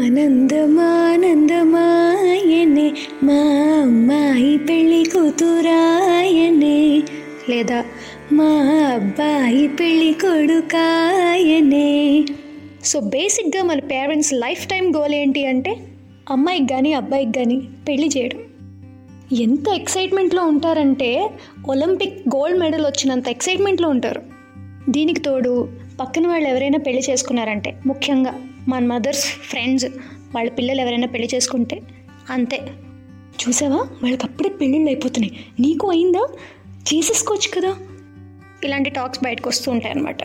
ఆనందమానందమాయనే మా అమ్మాయి పెళ్ళి కూతురాయనే. లేదా మా అబ్బాయి పెళ్ళి కొడుకాయనే. సో బేసిక్గా మన పేరెంట్స్ లైఫ్ టైం గోల్ ఏంటి అంటే అమ్మాయికి కానీ అబ్బాయికి కానీ పెళ్ళి చేయడం. ఎంత ఎక్సైట్మెంట్లో ఉంటారంటే ఒలింపిక్ గోల్డ్ మెడల్ వచ్చినంత ఎక్సైట్మెంట్లో ఉంటారు. దీనికి తోడు పక్కన వాళ్ళు ఎవరైనా పెళ్ళి చేసుకున్నారంటే ముఖ్యంగా మన మదర్స్ ఫ్రెండ్స్ వాళ్ళ పిల్లలు ఎవరైనా పెళ్ళి చేసుకుంటే అంతే. చూసావా? వాళ్ళకి అప్పుడే పెళ్ళిళ్ళు అయిపోతున్నాయి. నీకు అయిందా? చేసేసుకోవచ్చు కదా. ఇలాంటి టాక్స్ బయటకు వస్తూ ఉంటాయి అన్నమాట.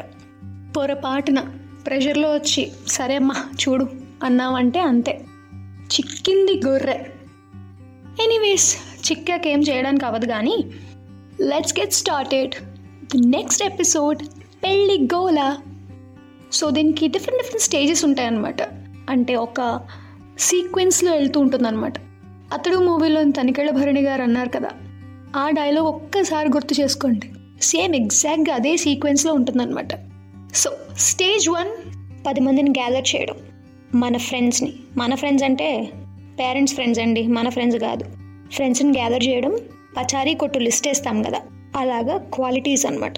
పొరపాటున ప్రెషర్లో వచ్చి సరే అమ్మా చూడు అన్నావంటే అంతే. చిక్కింది గొర్రె. ఎనీవేస్ చిక్కాక ఏం చేయడానికి అవ్వదు కానీ let's get started. The next episode పెళ్ళి గోలా. సో దీనికి డిఫరెంట్ డిఫరెంట్ స్టేజెస్ ఉంటాయన్నమాట. అంటే ఒక సీక్వెన్స్లో వెళ్తూ ఉంటుందన్నమాట. అతడు మూవీలోని తనికెళ్ళ భరణి గారు అన్నారు కదా ఆ డైలాగ్ ఒక్కసారి గుర్తు చేసుకోండి. సేమ్ ఎగ్జాక్ట్గా అదే సీక్వెన్స్లో ఉంటుందన్నమాట. సో స్టేజ్ వన్ పది మందిని గ్యాదర్ చేయడం. మన ఫ్రెండ్స్ని మన ఫ్రెండ్స్ అంటే పేరెంట్స్ ఫ్రెండ్స్ అండి. మన ఫ్రెండ్స్ కాదు. ఫ్రెండ్స్ని గ్యాదర్ చేయడం పచారీ కొట్టు లిస్ట్ వేస్తాం కదా. అలాగా క్వాలిటీస్ అనమాట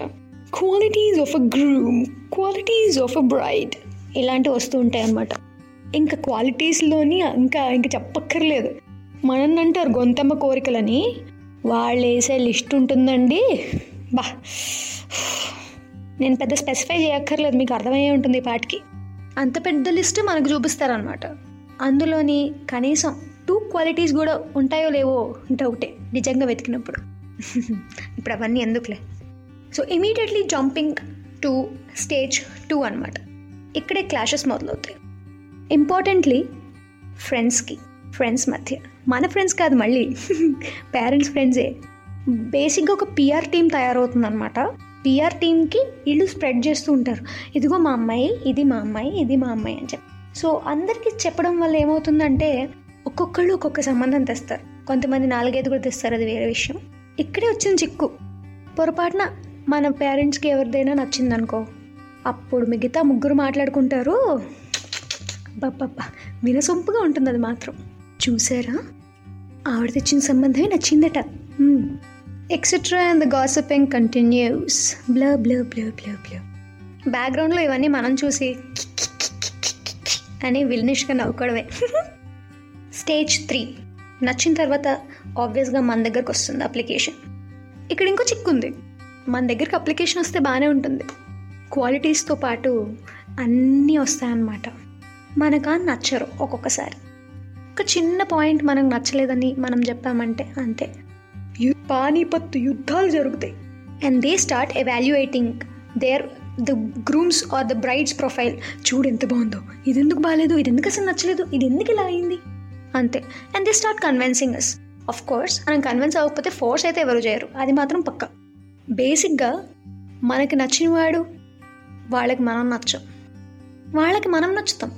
qualities of a groom qualities of a bride ఇలాంటివి వస్తూ ఉంటాయి అన్నమాట. ఇంకా క్వాలిటీస్లోని ఇంకా ఇంకా చెప్పక్కర్లేదు. మనల్ని అంటారు గొంతమ్మ కోరికలని. వాళ్ళు వేసే లిస్ట్ ఉంటుందండి. బా. నేను పెద్ద స్పెసిఫై చేయక్కర్లేదు మీకు అర్థమయ్యే ఉంటుంది ఈ పాటికి. అంత పెద్ద లిస్ట్ మనకు చూపిస్తారనమాట అందులోని కనీసం టూ క్వాలిటీస్ కూడా ఉంటాయో లేవో డౌటే నిజంగా వెతికినప్పుడు. ఇప్పుడు అవన్నీ ఎందుకులే? So immediately jumping to stage two అనమాట ఇక్కడే క్లాషెస్ మొదలవుతాయి. ఇంపార్టెంట్లీ ఫ్రెండ్స్కి ఫ్రెండ్స్ మధ్య. మన ఫ్రెండ్స్ కాదు మళ్ళీ పేరెంట్స్ ఫ్రెండ్సే. బేసిక్గా ఒక పిఆర్ టీం తయారవుతుందన్నమాట. పిఆర్ టీంకి వీళ్ళు స్ప్రెడ్ చేస్తూ ఉంటారు. ఇదిగో మా అమ్మాయి ఇది మా అమ్మాయి ఇది మా అమ్మాయి అని చెప్పి. సో అందరికీ చెప్పడం వల్ల ఏమవుతుందంటే ఒక్కొక్కళ్ళు ఒక్కొక్క సంబంధం తెస్తారు. కొంతమంది నాలుగైదు కూడా తెస్తారు అది వేరే విషయం. ఇక్కడే వచ్చిన చిక్కు. పొరపాటున మన పేరెంట్స్కి ఎవరిదైనా నచ్చిందనుకో. అప్పుడు మిగతా ముగ్గురు మాట్లాడుకుంటారు. బాబ్బా వినసొంపుగా ఉంటుంది అది మాత్రం. చూసారా? ఆవిడ తెచ్చిన సంబంధమే నచ్చిందట. Etcetera and the gossiping continues blah blah blah blah blah బ్యాక్గ్రౌండ్లో ఇవన్నీ మనం చూసి అని విల్నిష్గా నవ్వుకోవడమే. స్టేజ్ త్రీ నచ్చిన తర్వాత ఆబ్వియస్గా మన దగ్గరకు వస్తుంది అప్లికేషన్ ఇక్కడ ఇంకో చిక్కుంది. మన దగ్గరికి అప్లికేషన్ వస్తే బాగానే ఉంటుంది. క్వాలిటీస్తో పాటు అన్నీ వస్తాయన్నమాట. మనకు నచ్చరు ఒక్కొక్కసారి. ఒక చిన్న పాయింట్ మనకు నచ్చలేదని మనం చెప్పామంటే అంతే. పానీపత్తు పానీపత్ యుద్ధాలు జరుగుతాయి. And they start evaluating their the grooms or the brides profile చూడు ఎంత బాగుందో. ఇది ఎందుకు బాగాలేదు ఇది ఎందుకు అసలు నచ్చలేదు? ఇది ఎందుకు ఇలా అయింది? అంతే. And they start convincing us of course మనం కన్విన్స్ అవ్వకపోతే ఫోర్స్ అయితే ఎవరు చేయరు. అది మాత్రం పక్క. బేసిక్గా మనకి నచ్చిన వాడు వాళ్ళకి మనం నచ్చం. వాళ్ళకి మనం నచ్చుతాం.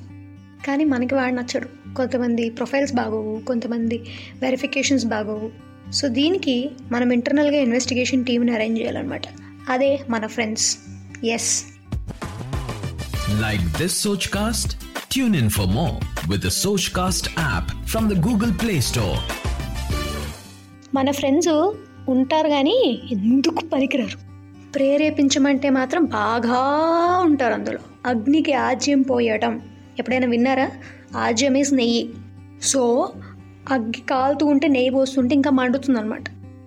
కానీ మనకి వాడు నచ్చడు. కొంతమంది ప్రొఫైల్స్ బాగోవు కొంతమంది వెరిఫికేషన్స్ బాగోవు. సో దీనికి మనం ఇంటర్నల్గా ఇన్వెస్టిగేషన్ టీమ్ని అరేంజ్ చేయాలన్నమాట. అదే మన friends. Yes Like this Sochcast? Tune in for more with the Sochcast app from the Google Play Store. మన ఫ్రెండ్స్ ఉంటారు కానీ ఎందుకు పనికిరారు ప్రేరేపించమంటే మాత్రం బాగా ఉంటారు అందులో. అగ్నికి ఆజ్యం పోయటం. ఎప్పుడైనా విన్నారా? ఆజ్యం ఈజ్ నెయ్యి సో అగ్గి కాలుతూ ఉంటే నెయ్యి పోస్తుంటే ఇంకా మండుతుంది అనమాట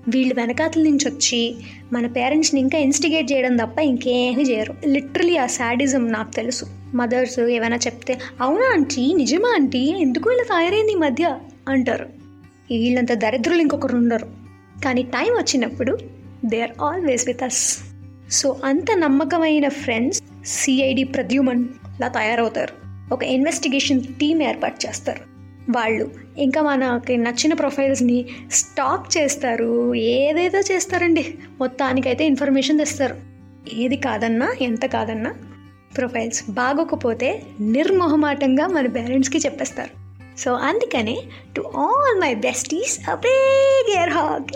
వీళ్ళు వెనకాతల నుంచి వచ్చి మన పేరెంట్స్ని ఇంకా ఇన్స్టిగేట్ చేయడం తప్ప ఇంకేమీ చేయరు. లిటరలీ ఆ శాడిజం నాకు తెలుసు. మదర్స్ ఏమైనా చెప్తే అవునా ఆంటీ? నిజమా ఆంటీ? ఎందుకు ఇలా తయారైంది ఈ మధ్య? అంటారు. వీళ్ళంత దరిద్రులు ఇంకొకరు ఉండరు కానీ టైం వచ్చినప్పుడు they are always with us so అంత నమ్మకమైన ఫ్రెండ్స్ సిఐడి ప్రద్యుమన్ లా తయారవుతారు. ఒక ఇన్వెస్టిగేషన్ టీం ఏర్పాటు చేస్తారు. వాళ్ళు ఇంకా మనకి నచ్చిన ప్రొఫైల్స్ని స్టాక్ చేస్తారు. ఏదేదో చేస్తారండి. మొత్తానికైతే ఇన్ఫర్మేషన్ తెస్తారు. ఏది కాదన్నా ఎంత కాదన్నా ప్రొఫైల్స్ బాగోకపోతే నిర్మోహమాటంగా మన పేరెంట్స్కి చెప్పేస్తారు. సో అందుకనే to all my besties a big ear hug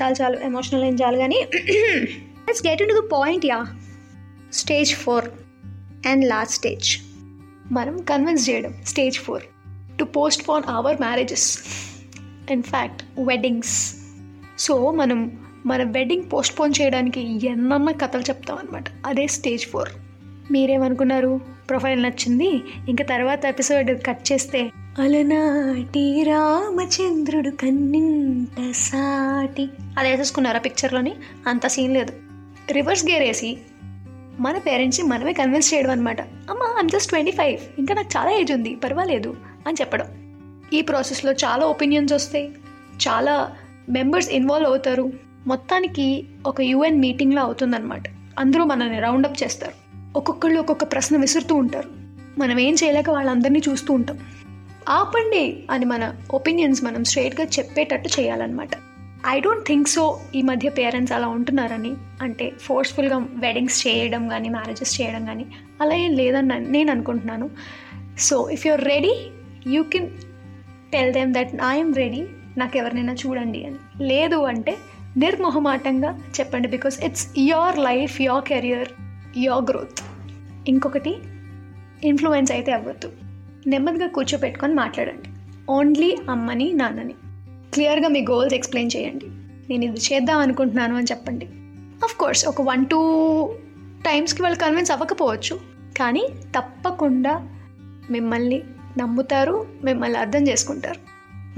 చాలు చాలు ఎమోషనల్ ఏం చాలు కానీ let's get in to the point yeah stage four and last stage మనం కన్విన్స్ చేయడం stage four to postpone our marriages in fact weddings so మనం మన wedding post phone చేయడానికి ఎన్నన్నా కథలు చెప్తాం అనమాట అదే స్టేజ్ ఫోర్ మీరేమనుకున్నారు? ప్రొఫైల్ నచ్చింది. ఇంకా తర్వాత ఎపిసోడ్ కట్ చేస్తే. అలనాటి రామచంద్రుడు కన్నింట సాటి. అది వేసేసుకున్నారా పిక్చర్లోని అంత సీన్ లేదు. రివర్స్ గేర్ వేసి మన పేరెంట్స్ని మనమే కన్విన్స్ చేయడం అనమాట అమ్మ ఐమ్ జస్ట్ ట్వంటీ ఫైవ్ ఇంకా నాకు చాలా ఏజ్ ఉంది. పర్వాలేదు అని చెప్పడం. ఈ ప్రాసెస్లో చాలా ఒపీనియన్స్ వస్తాయి. చాలా మెంబర్స్ ఇన్వాల్వ్ అవుతారు. మొత్తానికి ఒక యుఎన్ మీటింగ్లో అవుతుందన్నమాట. అందరూ మనల్ని రౌండప్ చేస్తారు. ఒక్కొక్కళ్ళు ఒక్కొక్క ప్రశ్న విసురుతూ ఉంటారు. మనం ఏం చేయలేక వాళ్ళందరినీ చూస్తూ ఉంటాం. ఆపండి అని మన ఒపీనియన్స్ మనం స్ట్రైట్గా చెప్పేటట్టు చేయాలన్నమాట. ఐ డోంట్ థింక్ సో ఈ మధ్య పేరెంట్స్ అలా ఉంటున్నారని. అంటే ఫోర్స్ఫుల్గా వెడ్డింగ్స్ చేయడం కానీ మ్యారేజెస్ చేయడం కానీ అలా ఏం లేదని నేను అనుకుంటున్నాను. So if you're ready you can tell them that I'm ready నాకు ఎవరినైనా చూడండి అని. లేదు అంటే నిర్మొహమాటంగా చెప్పండి because it's your life your career your growth ఇంకొకటి ఇన్ఫ్లుయెన్స్ అయితే అవ్వద్దు. నెమ్మదిగా కూర్చోపెట్టుకొని మాట్లాడండి. ఓన్లీ అమ్మని నాన్నని. క్లియర్గా మీ గోల్స్ ఎక్స్ప్లెయిన్ చేయండి. నేను ఇది చేద్దాం అనుకుంటున్నాను అని చెప్పండి. అఫ్ కోర్స్ ఒక వన్ టూ టైమ్స్కి వాళ్ళు కన్విన్స్ అవ్వకపోవచ్చు. కానీ తప్పకుండా మిమ్మల్ని నమ్ముతారు మిమ్మల్ని అర్థం చేసుకుంటారు.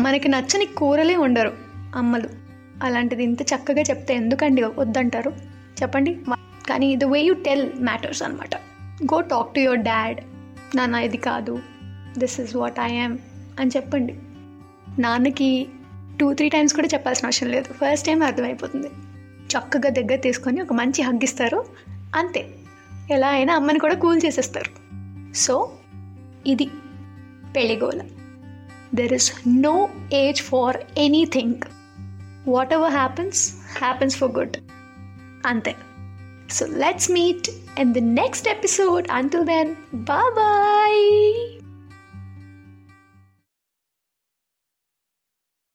మనకి నచ్చని కూరలే ఉండరు అమ్మలు. అలాంటిది ఇంత చక్కగా చెప్తే ఎందుకండి వద్దంటారు? చెప్పండి. కానీ the way you tell matters అనమాట go talk to your dad నాన్న ఇది కాదు. This is what I am అని చెప్పండి. నాన్నకి టూ త్రీ టైమ్స్ కూడా చెప్పాల్సిన అవసరం లేదు. ఫస్ట్ టైం అర్థమైపోతుంది. చక్కగా దగ్గర తీసుకొని ఒక మంచి హగ్గిస్తారు అంతే. ఎలా అయినా అమ్మని కూడా కూల్ చేసేస్తారు. సో ఇది పెళ్ళిగోల there is no age for anything whatever happens happens for good అంతే. So let's meet in the next episode. Until then, bye bye.